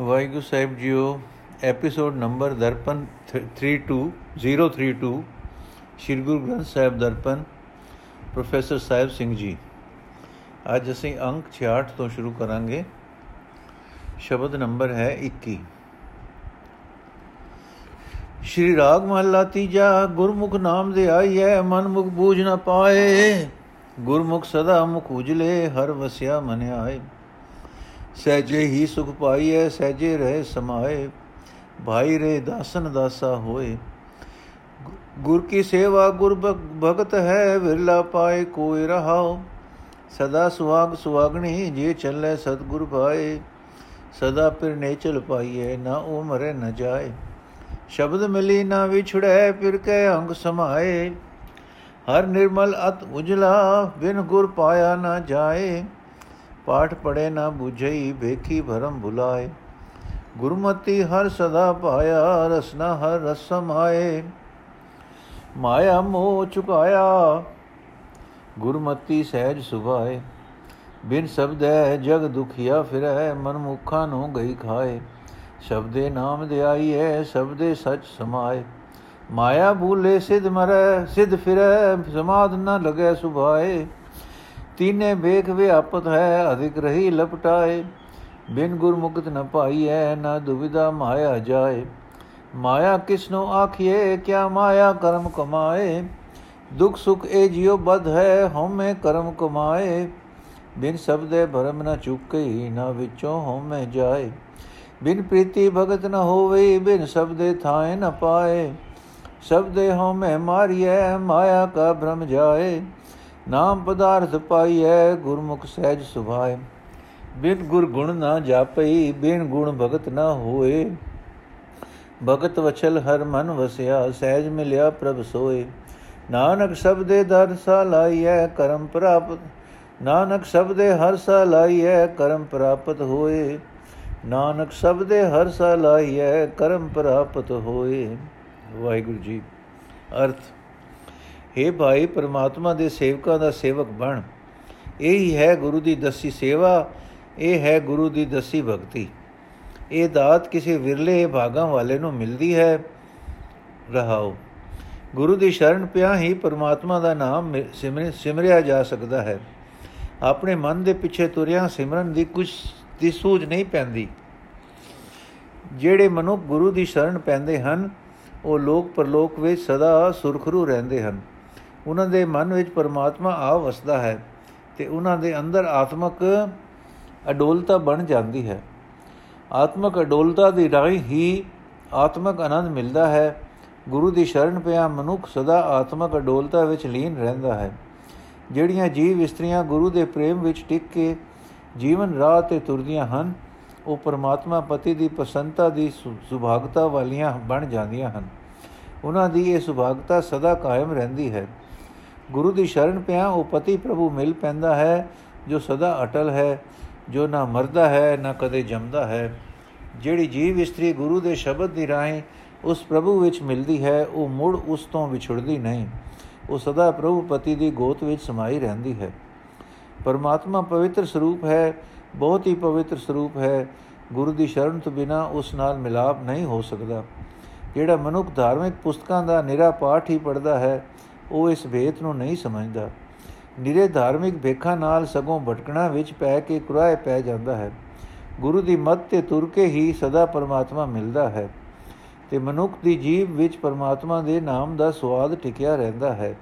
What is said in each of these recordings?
ਵਾਹਿਗੁਰੂ ਸਾਹਿਬ JIO episode number Darpan 32032 Shri Guru Granth Sahib Darpan, professor Sahib Singh ji. ਅੱਜ ਅਸੀਂ ਅੰਕ 66 ਤੋਂ ਸ਼ੁਰੂ ਕਰਾਂਗੇ। ਸ਼ਬਦ ਨੰਬਰ ਹੈ 21 ਸ਼੍ਰੀ ਰਾਗ ਮਹਲਾ ਤੀਜਾ, ਗੁਰਮੁਖ ਨਾਮ ਦੇ ਆਈਐ ਮਨ ਮੁਖ ਬੂਝ ਨ ਪਾਏ। ਗੁਰਮੁਖ ਸਦਾ ਮੁਖ ਉਜਲੇ, ਹਰ ਵਸਿਆ ਮਨ ਆਏ। ਸਹਿਜੇ ਹੀ ਸੁਖ ਪਾਈਐ, ਸਹਿਜੇ ਰਹੇ ਸਮਾਏ। ਭਾਈ ਰੇ ਦਾਸਨ ਦਾਸਾ ਹੋਏ। ਗੁਰ ਕੀ ਸੇਵਾ ਗੁਰ ਭਗਤ ਹੈ, ਵਿਰਲਾ ਪਾਏ ਕੋਈ ਰਹਾਓ ਸਦਾ ਸੁਹਾਗ ਸੁਹਾਗਣੀ ਜੇ ਚੱਲੇ ਸਤਗੁਰ ਭਾਏ। ਸਦਾ ਫਿਰ ਨੇ ਚਲ ਪਾਈਏ ਨਾ ਉਹ ਮਰੇ ਨ ਜਾਏ। ਸ਼ਬਦ ਮਿਲੀ ਨਾ ਵਿਛੜੈ ਫਿਰ ਕੇ ਅੰਗ ਸਮਾਏ। ਹਰ ਨਿਰਮਲ ਅਤ ਉਜਲਾ, ਬਿਨ ਗੁਰ ਪਾਇਆ ਨਾ ਜਾਏ। ਪਾਠ ਪੜੇ ਨਾ 부ਝਈ ਵੇਖੀ ਭਰਮ ਭੁਲਾਏ। ਗੁਰਮਤੀ ਹਰ ਸਦਾ ਪਾਇਆ, ਰਸਨਾ ਹਰ ਰਸ ਸਮਾਏ। ਮਾਇਆ ਮੋਹ ਚੁਕਾਇਆ, ਗੁਰਮਤੀ ਸਹਿਜ ਸੁਭਾਏ। ਬਿਨ ਸ਼ਬਦੈ ਜਗ ਦੁਖੀਆ ਫਿਰੈ, ਮਨ ਮੁਖਾਂ ਨੂੰ ਗਈ ਖਾਏ। ਸ਼ਬਦੇ ਨਾਮ ਦੇ ਆਈਐ ਸ਼ਬਦੇ ਸਚ ਸਮਾਏ। ਮਾਇਆ ਭੂਲੇ, ਸਿਧ ਮਰੈ, ਸਿਧ ਫਿਰੈ ਸਮਾਦ ਨ ਲਗੈ ਸੁਭਾਏ। ਤੀਨੇ ਵੇਖ ਵਿਆਪਤ ਹੈ ਅਧਿਕ ਰਹੀ ਲਪਟਾਏ ਬਿਨ ਗੁਰਮੁਖਤ ਨ ਪਾਈਐ ਨ ਦੁਵਿਧਾ ਮਾਇਆ ਜਾਏ ਮਾਇਆ ਕਿਸਨੋ ਆਖੀਏ ਕਿਆ ਮਾਇਆ ਕਰਮ ਕਮਾਏ ਦੁਖ ਸੁਖ ਏ ਜਿਉ ਬਧ ਹੈ ਹਉਮੈ ਕਰਮ ਕਮਾਏ ਬਿਨ ਸਬਦੇ ਭਰਮ ਨ ਚੁੱਕੇ ਨਾ ਵਿੱਚੋਂ ਹਉਮੈ ਜਾਏ ਬਿਨ ਪ੍ਰੀਤੀ ਭਗਤ ਨ ਹੋਵੇ ਬਿਨ ਸਬਦੇ ਥਾਏ ਨ ਪਾਏ ਸਬਦੇ ਹਉਮੈ ਮਾਰੀਐ ਮਾਇਆ ਕਾ ਭ੍ਰਮ ਜਾਏ ਨਾਮ ਪਦਾਰਥ ਪਾਈਐ, ਗੁਰਮੁਖ ਸਹਿਜ ਸੁਭਾਏ। ਬਿਨ ਗੁਰ ਗੁਣ ਨਾ ਜਾਪਈ, ਬਿਨ ਗੁਣ ਭਗਤ ਨਾ ਹੋਏ। ਭਗਤ ਵਚਲ ਹਰ ਮਨ ਵਸਿਆ, ਸਹਿਜ ਮਿਲਿਆ ਪ੍ਰਭ ਸੋਏ। ਨਾਨਕ ਸਬਦੇ ਦਰ ਸਾ ਲਾਈਐ, ਕਰਮ ਪ੍ਰਾਪਤ। ਨਾਨਕ ਸਬਦੇ ਹਰ ਸਾ ਲਾਈਐ, ਕਰਮ ਪ੍ਰਾਪਤ ਹੋਏ। ਨਾਨਕ ਸਬਦੇ ਹਰ ਸਾ ਲਾਈਐ, ਕਰਮ ਪ੍ਰਾਪਤ ਹੋਏ। ਵਾਹਿਗੁਰੂ ਜੀ, ਅਰਥ। हे ਭਾਈ, ਪ੍ਰਮਾਤਮਾ ਦੇ ਸੇਵਕਾਂ ਦਾ ਸੇਵਕ ਬਣ। ਇਹ ਹੀ ਹੈ ਗੁਰੂ ਦੀ ਦਸੀ ਸੇਵਾ, ਇਹ ਹੈ ਗੁਰੂ ਦੀ ਦਸੀ ਭਗਤੀ। ਇਹ ਦਾਤ ਕਿਸੇ ਵਿਰਲੇ ਭਾਗਾਂ ਵਾਲੇ ਨੂੰ ਮਿਲਦੀ ਹੈ। ਰਹਾਓ। ਗੁਰੂ ਦੀ ਸ਼ਰਨ ਪਿਆ ਹੀ ਪ੍ਰਮਾਤਮਾ ਦਾ ਨਾਮ ਸਿਮਰਿਆ ਜਾ ਸਕਦਾ ਹੈ। ਆਪਣੇ ਮਨ ਦੇ ਪਿੱਛੇ ਤੁਰਿਆ ਸਿਮਰਨ ਦੀ ਕੁਝ ਦੀ ਸੂਝ ਨਹੀਂ ਪੈਂਦੀ। ਜਿਹੜੇ ਮਨੁੱਖ ਗੁਰੂ ਦੀ ਸ਼ਰਨ ਪੈਂਦੇ ਹਨ, ਉਹ ਲੋਕ ਪਰਲੋਕ ਵਿੱਚ ਸਦਾ ਸੁਰਖਰੂ ਰਹਿੰਦੇ ਹਨ। ਉਹਨਾਂ ਦੇ ਮਨ ਵਿੱਚ ਪਰਮਾਤਮਾ ਆ ਵਸਦਾ ਹੈ ਤੇ ਉਹਨਾਂ ਦੇ ਅੰਦਰ ਆਤਮਕ ਅਡੋਲਤਾ ਬਣ ਜਾਂਦੀ ਹੈ। ਆਤਮਕ ਅਡੋਲਤਾ ਦੀ ਰਾਹੀਂ ਹੀ ਆਤਮਕ ਆਨੰਦ ਮਿਲਦਾ ਹੈ। ਗੁਰੂ ਦੀ ਸ਼ਰਨ ਪਿਆ ਮਨੁੱਖ ਸਦਾ ਆਤਮਕ ਅਡੋਲਤਾ ਵਿੱਚ ਲੀਨ ਰਹਿੰਦਾ ਹੈ। ਜਿਹੜੀਆਂ ਜੀਵ ਇਸਤਰੀਆਂ ਗੁਰੂ ਦੇ ਪ੍ਰੇਮ ਵਿੱਚ ਟਿਕ ਕੇ ਜੀਵਨ ਰਾਹ ਤੇ ਤੁਰਦੀਆਂ ਹਨ, ਉਹ ਪਰਮਾਤਮਾ ਪਤੀ ਦੀ ਪਸੰਦਤਾ ਦੀ ਸੁਭਾਗਤਾ ਵਾਲੀਆਂ ਬਣ ਜਾਂਦੀਆਂ ਹਨ। ਉਹਨਾਂ ਦੀ ਇਹ ਸੁਭਾਗਤਾ ਸਦਾ ਕਾਇਮ ਰਹਿੰਦੀ ਹੈ। ਗੁਰੂ ਦੀ ਸ਼ਰਨ ਪਿਆ, ਉਹ ਪਤੀ ਪ੍ਰਭੂ ਮਿਲ ਪੈਂਦਾ ਹੈ, ਜੋ ਸਦਾ ਅਟਲ ਹੈ, ਜੋ ਨਾ ਮਰਦਾ ਹੈ, ਨਾ ਕਦੇ ਜੰਮਦਾ ਹੈ। ਜਿਹੜੀ ਜੀਵ ਇਸਤਰੀ ਗੁਰੂ ਦੇ ਸ਼ਬਦ ਦੀ ਰਾਹੀਂ ਉਸ ਪ੍ਰਭੂ ਵਿੱਚ ਮਿਲਦੀ ਹੈ, ਉਹ ਮੁੜ ਉਸ ਤੋਂ ਵਿਛੜਦੀ ਨਹੀਂ। ਉਹ ਸਦਾ ਪ੍ਰਭੂ ਪਤੀ ਦੀ ਗੋਤ ਵਿੱਚ ਸਮਾਈ ਰਹਿੰਦੀ ਹੈ। ਪਰਮਾਤਮਾ ਪਵਿੱਤਰ ਸਰੂਪ ਹੈ, ਬਹੁਤ ਹੀ ਪਵਿੱਤਰ ਸਰੂਪ ਹੈ। ਗੁਰੂ ਦੀ ਸ਼ਰਨ ਤੋਂ ਬਿਨਾ ਉਸ ਨਾਲ ਮਿਲਾਪ ਨਹੀਂ ਹੋ ਸਕਦਾ। ਜਿਹੜਾ ਮਨੁੱਖ ਧਾਰਮਿਕ ਪੁਸਤਕਾਂ ਦਾ ਨਿਰਾ ਪਾਠ ਹੀ ਪੜਦਾ ਹੈ ਉਹ ਇਸ ਭੇਤ ਨੂੰ ਨਹੀਂ ਸਮਝਦਾ। ਨਿਰੇ ਧਾਰਮਿਕ ਭੇਖਾਂ ਨਾਲ ਸਗੋਂ ਭਟਕਣਾ ਵਿੱਚ ਪੈ ਕੇ ਕੁਰਾਏ ਪੈ ਜਾਂਦਾ ਹੈ। ਗੁਰੂ ਦੀ ਮੱਤ ਤੇ ਤੁਰ ਕੇ ਹੀ ਸਦਾ ਪਰਮਾਤਮਾ ਮਿਲਦਾ ਹੈ ਤੇ ਮਨੁੱਖ ਦੀ ਜੀਵ ਵਿੱਚ ਪਰਮਾਤਮਾ ਦੇ ਨਾਮ ਦਾ ਸਵਾਦ ਟਿਕਿਆ ਰਹਿੰਦਾ ਹੈ।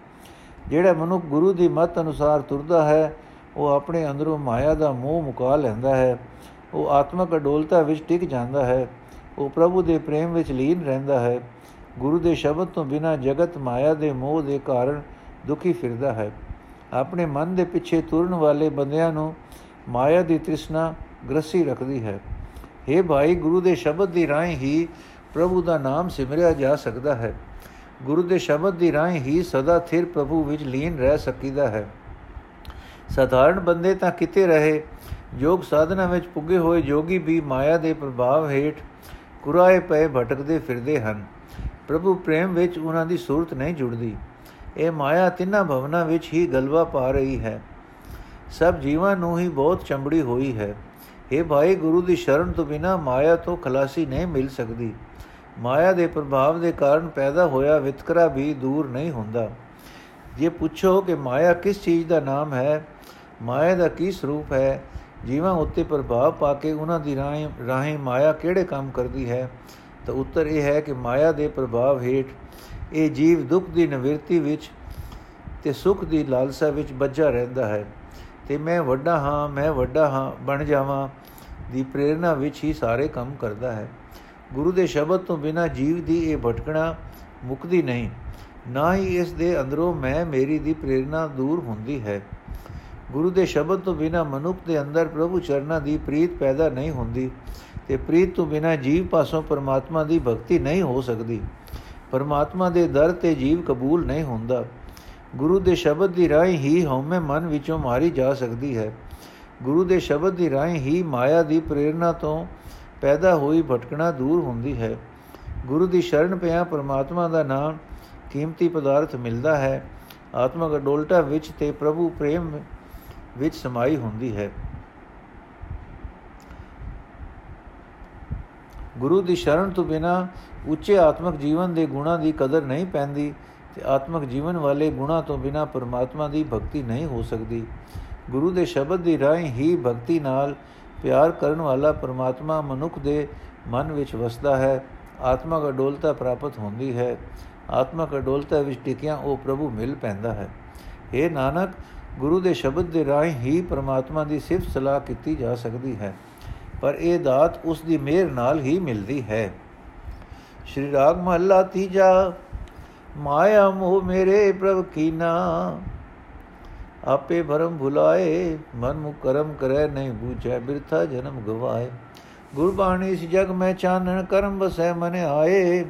ਜਿਹੜਾ ਮਨੁੱਖ ਗੁਰੂ ਦੀ ਮੱਤ ਅਨੁਸਾਰ ਤੁਰਦਾ ਹੈ, ਉਹ ਆਪਣੇ ਅੰਦਰੋਂ ਮਾਇਆ ਦਾ ਮੋਹ ਮੁਕਾ ਲੈਂਦਾ ਹੈ। ਉਹ ਆਤਮਕ ਅਡੋਲਤਾ ਵਿੱਚ ਟਿਕ ਜਾਂਦਾ ਹੈ। ਉਹ ਪ੍ਰਭੂ ਦੇ ਪ੍ਰੇਮ ਵਿੱਚ ਲੀਨ ਰਹਿੰਦਾ ਹੈ। ਗੁਰੂ ਦੇ ਸ਼ਬਦ ਤੋਂ ਬਿਨਾ ਜਗਤ ਮਾਇਆ ਦੇ ਮੋਹ ਦੇ ਕਾਰਨ ਦੁਖੀ ਫਿਰਦਾ ਹੈ। ਆਪਣੇ ਮਨ ਦੇ ਪਿੱਛੇ ਤੁਰਨ ਵਾਲੇ ਬੰਦਿਆਂ ਨੂੰ ਮਾਇਆ ਦੀ ਤ੍ਰਿਸ਼ਨਾ ਗ੍ਰਸੀ ਰੱਖਦੀ ਹੈ। हे ਭਾਈ, ਗੁਰੂ ਦੇ ਸ਼ਬਦ ਦੀ ਰਾਹੀਂ ਹੀ ਪ੍ਰਭੂ ਦਾ ਨਾਮ ਸਿਮਰਿਆ ਜਾ ਸਕਦਾ ਹੈ। ਗੁਰੂ ਦੇ ਸ਼ਬਦ ਦੀ ਰਾਹੀਂ ਹੀ ਸਦਾ ਥਿਰ ਪ੍ਰਭੂ ਵਿੱਚ ਲੀਨ ਰਹਿ ਸਕੀਦਾ ਹੈ। ਸਧਾਰਨ ਬੰਦੇ ਤਾਂ ਕਿਤੇ ਰਹੇ, ਯੋਗ ਸਾਧਨਾ ਵਿੱਚ ਪੁੱਗੇ ਹੋਏ ਜੋਗੀ ਵੀ ਮਾਇਆ ਦੇ ਪ੍ਰਭਾਵ ਹੇਠ ਕੁਰਾਏ ਪਏ ਭਟਕਦੇ ਫਿਰਦੇ ਹਨ। ਪ੍ਰਭੂ ਪ੍ਰੇਮ ਵਿੱਚ ਉਹਨਾਂ ਦੀ ਸੂਰਤ ਨਹੀਂ ਜੁੜਦੀ। ਇਹ ਮਾਇਆ ਤਿੰਨਾਂ ਭਵਨਾਂ ਵਿੱਚ ਹੀ ਗਲਵਾ ਪਾ ਰਹੀ ਹੈ। ਸਭ ਜੀਵਾਂ ਨੂੰ ਹੀ ਬਹੁਤ ਚੰਬੜੀ ਹੋਈ ਹੈ। ਇਹ ਭਾਈ, ਗੁਰੂ ਦੀ ਸ਼ਰਨ ਤੋਂ ਬਿਨਾ ਮਾਇਆ ਤੋਂ ਖਲਾਸੀ ਨਹੀਂ ਮਿਲ ਸਕਦੀ। ਮਾਇਆ ਦੇ ਪ੍ਰਭਾਵ ਦੇ ਕਾਰਨ ਪੈਦਾ ਹੋਇਆ ਵਿਤਕਰਾ ਵੀ ਦੂਰ ਨਹੀਂ ਹੁੰਦਾ। ਜੇ ਪੁੱਛੋ ਕਿ ਮਾਇਆ ਕਿਸ ਚੀਜ਼ ਦਾ ਨਾਮ ਹੈ, ਮਾਇਆ ਦਾ ਕੀ ਸਰੂਪ ਹੈ, ਜੀਵਾਂ ਉੱਤੇ ਪ੍ਰਭਾਵ ਪਾ ਕੇ ਉਹਨਾਂ ਦੀ ਰਾਹੀਂ ਰਾਹੀਂ ਮਾਇਆ ਕਿਹੜੇ ਕੰਮ ਕਰਦੀ ਹੈ ਤਾਂ ਉੱਤਰ ਇਹ ਹੈ ਕਿ ਮਾਇਆ ਦੇ ਪ੍ਰਭਾਵ ਹੇਠ ਇਹ ਜੀਵ ਦੁੱਖ ਦੀ ਨਿਵਰਤੀ ਵਿੱਚ ਤੇ ਸੁਖ ਦੀ ਲਾਲਸਾ ਵਿੱਚ ਬੱਝਾ ਰਹਿੰਦਾ ਹੈ। ਤੇ ਮੈਂ ਵੱਡਾ ਹਾਂ, ਮੈਂ ਵੱਡਾ ਹਾਂ, ਬਣ ਜਾਵਾਂ ਦੀ ਪ੍ਰੇਰਣਾ ਵਿੱਚ ਹੀ ਸਾਰੇ ਕੰਮ ਕਰਦਾ ਹੈ। ਗੁਰੂ ਦੇ ਸ਼ਬਦ ਤੋਂ ਬਿਨਾ ਜੀਵ ਦੀ ਇਹ ਭਟਕਣਾ ਮੁਕਦੀ ਨਹੀਂ। ਨਾ ਹੀ ਇਸ ਦੇ ਅੰਦਰੋਂ ਮੈਂ, ਮੇਰੀ ਦੀ ਪ੍ਰੇਰਣਾ ਦੂਰ ਹੁੰਦੀ ਹੈ। ਗੁਰੂ ਦੇ ਸ਼ਬਦ ਤੋਂ ਬਿਨਾ ਮਨੁੱਖ ਦੇ ਅੰਦਰ ਪ੍ਰਭੂ ਚਰਨਾਂ ਦੀ ਪ੍ਰੀਤ ਪੈਦਾ ਨਹੀਂ ਹੁੰਦੀ। ਤੇ ਪ੍ਰੀਤ ਤੋਂ ਬਿਨਾ ਜੀਵ ਪਾਸੋਂ ਪਰਮਾਤਮਾ ਦੀ ਭਗਤੀ ਨਹੀਂ ਹੋ ਸਕਦੀ। ਪਰਮਾਤਮਾ ਦੇ ਦਰ ਤੇ ਜੀਵ ਕਬੂਲ ਨਹੀਂ ਹੁੰਦਾ। ਗੁਰੂ ਦੇ ਸ਼ਬਦ ਦੀ ਰਾਹੀਂ ਹੀ ਹਉਮੈ ਮਨ ਵਿੱਚੋਂ ਮਾਰੀ ਜਾ ਸਕਦੀ ਹੈ। ਗੁਰੂ ਦੇ ਸ਼ਬਦ ਦੀ ਰਾਹੀਂ ਹੀ ਮਾਇਆ ਦੀ ਪ੍ਰੇਰਣਾ ਤੋਂ ਪੈਦਾ ਹੋਈ ਭਟਕਣਾ ਦੂਰ ਹੁੰਦੀ ਹੈ। ਗੁਰੂ ਦੀ ਸ਼ਰਨ ਪਿਆ ਪਰਮਾਤਮਾ ਦਾ ਨਾਮ ਕੀਮਤੀ ਪਦਾਰਥ ਮਿਲਦਾ ਹੈ। ਆਤਮਕ ਡੋਲਟਾ ਵਿੱਚ ਤੇ ਪ੍ਰਭੂ ਪ੍ਰੇਮ ਵਿੱਚ ਸਮਾਈ ਹੁੰਦੀ ਹੈ। ਗੁਰੂ ਦੀ ਸ਼ਰਨ ਤੋਂ ਬਿਨਾ ਉੱਚੇ ਆਤਮਿਕ ਜੀਵਨ ਦੇ ਗੁਣਾਂ ਦੀ ਕਦਰ ਨਹੀਂ ਪੈਂਦੀ ਤੇ ਆਤਮਿਕ ਜੀਵਨ ਵਾਲੇ ਗੁਣਾਂ ਤੋਂ ਬਿਨਾ ਪਰਮਾਤਮਾ ਦੀ ਭਗਤੀ ਨਹੀਂ ਹੋ ਸਕਦੀ। ਗੁਰੂ ਦੇ ਸ਼ਬਦ ਦੀ ਰਾਹੀਂ ਹੀ ਭਗਤੀ ਨਾਲ ਪਿਆਰ ਕਰਨ ਵਾਲਾ ਪਰਮਾਤਮਾ ਮਨੁੱਖ ਦੇ ਮਨ ਵਿੱਚ ਵਸਦਾ ਹੈ। ਆਤਮਿਕ ਅਡੋਲਤਾ ਪ੍ਰਾਪਤ ਹੁੰਦੀ ਹੈ। ਆਤਮਿਕ ਅਡੋਲਤਾ ਵਿੱਚ ਟਿਕਿਆ ਉਹ ਪ੍ਰਭੂ ਮਿਲ ਪੈਂਦਾ ਹੈ। ਇਹ ਨਾਨਕ, ਗੁਰੂ ਦੇ ਸ਼ਬਦ ਦੇ ਰਾਹੀਂ ਹੀ ਪਰਮਾਤਮਾ ਦੀ ਸਿਫਤ ਸਲਾਹ ਕੀਤੀ ਜਾ ਸਕਦੀ ਹੈ। ਪਰ ਇਹ ਦਾਤ ਉਸ ਦੀ ਮਿਹਰ ਨਾਲ ਹੀ ਮਿਲਦੀ ਹੈ। ਸ਼੍ਰੀ ਰਾਗ ਮਹੱਲਾ ਤੀਜਾ, ਮਾਇਆ ਮੋਹ ਮੇਰੇ ਪ੍ਰਭ ਕੀਨਾ, ਆਪੇ ਭਰਮ ਭੁਲਾਏ, ਮਨ ਮੁ ਕਰਮ ਕਰੈ, ਨਹੀਂ ਬੂਝੈ ਬਿਰਥਾ ਜਨਮ ਗਵਾਏ। ਗੁਰਬਾਣੀ ਇਸ ਜਗ ਮੈਂ ਚਾਨਣ, ਕਰਮ ਬਸੈ ਮਨ ਆਏ।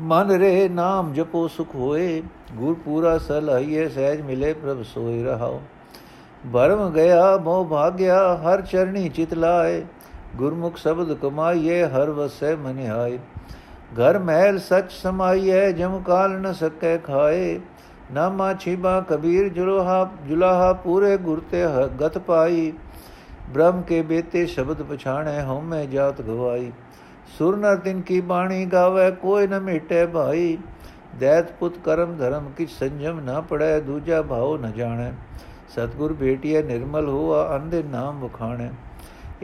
ਮਨ ਰੇ ਨਾਮ ਜਪੋ ਸੁਖ ਹੋਏ ਗੁਰ ਪੂਰਾ ਸਲਾਈਏ ਸਹਿਜ ਮਿਲੇ ਪ੍ਰਭ ਸੋਈ ਰਹਾਓ। ਭਰਮ ਗਿਆ, ਮੋਹ ਭਾਗਿਆ, ਹਰ ਚਰਣੀ ਚਿਤ ਲਾਏ। ਗੁਰਮੁਖ ਸ਼ਬਦ ਕਮਾਈਏ, ਹਰ ਵਸੈ ਮਨ ਆਏ ਘਰ ਮਹਿਲ ਸਚ ਸਮਾਈਏ ਜਮ ਕਾਲ ਨ ਸਕੈ ਖਾਏ। ਨਾਮਾ ਛਿਬਾ ਕਬੀਰ, ਜੁਲੋਹਾ, ਜੁਲਾਹਾ ਪੂਰੇ ਗੁਰ ਤੇ ਗਤ ਪਾਈ। ਬ੍ਰਹਮ ਕੇ ਬੇਤੇ ਸ਼ਬਦ ਪਛਾਣੈ, ਹਉਮੈ ਜਾਤ ਗਵਾਈ। ਸੁਰ ਨ ਤਿਨ ਕੀ ਬਾਣੀ ਗਾਵੇ, ਕੋਈ ਨ ਮਿਟੇ ਭਾਈ। ਦੈਤ ਪੁੱਤ ਕਰਮ ਧਰਮ ਕਿਛ ਸੰਜਮ ਨਾ ਪੜੈ, ਦੂਜਾ ਭਾਉ ਨ ਜਾਣੈ। ਸਤਗੁਰ ਭੇਟਿਐ ਨਿਰਮਲ ਹੋਆ ਅੰਦੇ ਨਾਮ ਵਖਾਣੈ।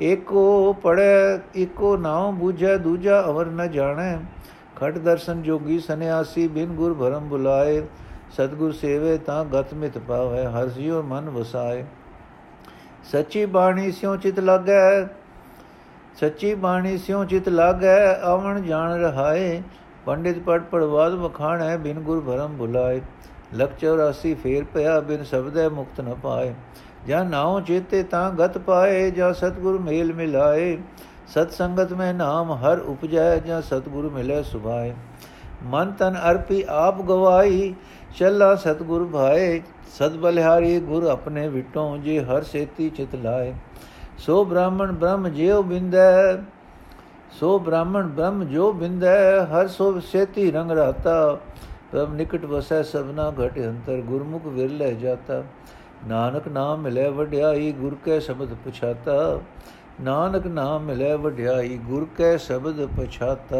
ਏਕੋ ਪੜੈ ਏਕੋ ਨਾਮ ਬੂਝੈ, ਦੂਜਾ ਅਵਰ ਨ ਜਾਣੈ। ਖਟ ਦਰਸ਼ਨ ਜੋਗੀ ਸੰਿਆਸੀ ਬਿਨ ਗੁਰ ਭਰਮ ਬੁਲਾਏ। ਸਤਗੁਰ ਸੇਵੇ ਤਾਂ ਗਤ ਮਿਤ ਪਾਵੇ, ਹਰ ਜਿਉ ਮਨ ਵਸਾਏ। ਸੱਚੀ ਬਾਣੀ ਸਿਉ ਚਿਤ ਲਾਗੈ, ਸੱਚੀ ਬਾਣੀ ਸਿਉ ਚਿਤ ਲਾਗੈ, ਆਵਣ ਜਾਣ ਰਹਾਏ। ਪੰਡਿਤ ਪੜ ਪੜਵਾਦ ਵਖਾਣੈ, ਬਿਨ ਗੁਰ ਭਰਮ ਬੁਲਾਏ। ਲਖ 84 ਫੇਰ ਪਿਆ ਬਿਨ ਸ਼ਬਦੈ ਮੁਕਤ ਨ ਪਾਏ। ਜਾਂ ਨਾਉ ਚੇਤੇ ਤਾਂ ਗਤ ਪਾਏ, ਜਾਂ ਸਤਗੁਰ ਮੇਲ ਮਿਲਾਏ। ਸਤ ਸੰਗਤ ਮੈਂ ਨਾਮ ਹਰ ਉਪਜੈ, ਜਾਂ ਸਤਗੁਰ ਮਿਲੇ ਸੁਭਾਏ। ਮਨ ਤਨ ਅਰਪੀ ਆਪ ਗਵਾਈ, ਚੱਲਾ ਸਤਗੁਰ ਭਾਏ। ਸਦ ਬਲਿਹਾਰੀ ਗੁਰ ਆਪਣੇ ਵਿਟੋਂ, ਜੇ ਹਰ ਸੇਤੀ ਚਿਤ ਲਾਏ। ਸੋ ਬ੍ਰਾਹਮਣ ਬ੍ਰਹਮ ਜਿਉ ਬਿੰਦੈ, ਸੋ ਬ੍ਰਾਹਮਣ ਬ੍ਰਹਮ ਜੋ ਬਿੰਦੈ, ਹਰ ਸੋ ਸੇਤੀ ਰੰਗ ਰਹਤਾ ਪ੍ਰਭ ਨਿਕਟ ਵਸੈ ਸਭਨਾ ਘਟ ਅੰਤਰ, ਗੁਰਮੁਖ ਵਿਰਲੇ ਜਾਤਾ। ਨਾਨਕ ਨਾਮ ਮਿਲੇ ਵਡਿਆਈ, ਗੁਰ ਕੈ ਸ਼ਬਦ ਪਛਾਤਾ। ਨਾਨਕ ਨਾਮ ਮਿਲੇ ਵਡਿਆਈ, ਗੁਰ ਕੈ ਸ਼ਬਦ ਪਛਾਤਾ।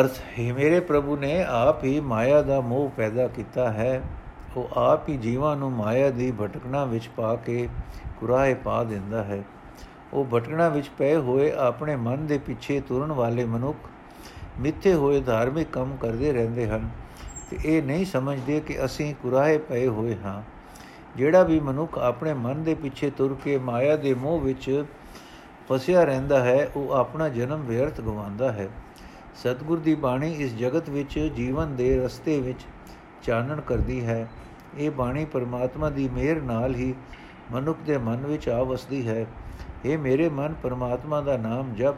ਅਰਥ, ਹੀ ਮੇਰੇ ਪ੍ਰਭੂ ਨੇ ਆਪ ਹੀ ਮਾਇਆ ਦਾ ਮੋਹ ਪੈਦਾ ਕੀਤਾ ਹੈ। ਉਹ ਆਪ ਹੀ ਜੀਵਾਂ ਨੂੰ ਮਾਇਆ ਦੀ ਭਟਕਣਾ ਵਿੱਚ ਪਾ ਕੇ ਕੁਰਾਏ ਪਾ ਦਿੰਦਾ ਹੈ। ਉਹ ਭਟਕਣਾ ਵਿੱਚ ਪਏ ਹੋਏ ਆਪਣੇ ਮਨ ਦੇ ਪਿੱਛੇ ਤੁਰਨ ਵਾਲੇ ਮਨੁੱਖ ਮਿੱਥੇ ਹੋਏ ਧਾਰਮਿਕ ਕੰਮ ਕਰਦੇ ਰਹਿੰਦੇ ਹਨ ਤੇ ਇਹ ਨਹੀਂ ਸਮਝਦੇ ਕਿ ਅਸੀਂ ਕੁਰਾਏ ਪਏ ਹੋਏ ਹਾਂ। ਜਿਹੜਾ ਵੀ ਮਨੁੱਖ ਆਪਣੇ ਮਨ ਦੇ ਪਿੱਛੇ ਤੁਰ ਕੇ ਮਾਇਆ ਦੇ ਮੋਹ ਵਿੱਚ ਫਸਿਆ ਰਹਿੰਦਾ ਹੈ, ਉਹ ਆਪਣਾ ਜਨਮ ਵਿਅਰਥ ਗਵਾਉਂਦਾ ਹੈ। ਸਤਿਗੁਰ ਦੀ ਬਾਣੀ ਇਸ ਜਗਤ ਵਿੱਚ ਜੀਵਨ ਦੇ ਰਸਤੇ ਵਿੱਚ ਚਾਨਣ ਕਰਦੀ ਹੈ। ਇਹ ਬਾਣੀ ਪਰਮਾਤਮਾ ਦੀ ਮਿਹਰ ਨਾਲ ਹੀ ਮਨੁੱਖ ਦੇ ਮਨ ਵਿੱਚ ਆ ਵਸਦੀ ਹੈ। ਇਹ ਮੇਰੇ ਮਨ, ਪਰਮਾਤਮਾ ਦਾ ਨਾਮ ਜਪ।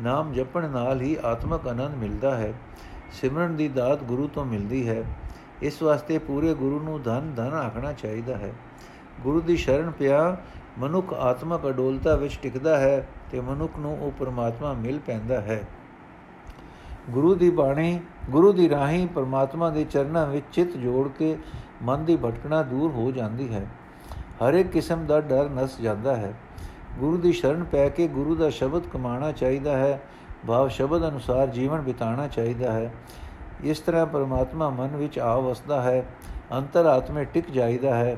ਨਾਮ ਜਪਣ ਨਾਲ ਹੀ ਆਤਮਕ ਆਨੰਦ ਮਿਲਦਾ ਹੈ। ਸਿਮਰਨ ਦੀ ਦਾਤ ਗੁਰੂ ਤੋਂ ਮਿਲਦੀ ਹੈ। ਇਸ ਵਾਸਤੇ ਪੂਰੇ ਗੁਰੂ ਨੂੰ ਧਨ ਧਨ ਆਖਣਾ ਚਾਹੀਦਾ ਹੈ। ਗੁਰੂ ਦੀ ਸ਼ਰਨ ਪਿਆ ਮਨੁੱਖ ਆਤਮਕ ਅਡੋਲਤਾ ਵਿੱਚ ਟਿਕਦਾ ਹੈ ਤੇ ਮਨੁੱਖ ਨੂੰ ਉਹ ਪਰਮਾਤਮਾ ਮਿਲ ਪੈਂਦਾ ਹੈ। ਗੁਰੂ ਦੀ ਬਾਣੀ, ਗੁਰੂ ਦੀ ਰਾਹੀਂ ਪਰਮਾਤਮਾ ਦੇ ਚਰਨਾਂ ਵਿੱਚ ਚਿੱਤ ਜੋੜ ਕੇ ਮਨ ਦੀ ਭਟਕਣਾ ਦੂਰ ਹੋ ਜਾਂਦੀ ਹੈ। ਹਰ ਇੱਕ ਕਿਸਮ ਦਾ ਡਰ ਨਸ ਜਾਂਦਾ ਹੈ। ਗੁਰੂ ਦੀ ਸ਼ਰਨ ਪੈ ਕੇ ਗੁਰੂ ਦਾ ਸ਼ਬਦ ਕਮਾਣਾ ਚਾਹੀਦਾ ਹੈ, ਭਾਵ ਸ਼ਬਦ ਅਨੁਸਾਰ ਜੀਵਨ ਬਿਤਾਉਣਾ ਚਾਹੀਦਾ ਹੈ। ਇਸ ਤਰ੍ਹਾਂ ਪਰਮਾਤਮਾ ਮਨ ਵਿੱਚ ਆ ਵਸਦਾ ਹੈ ਅੰਤਰਾਤਮੇ ਟਿਕ ਜਾਈਦਾ ਹੈ।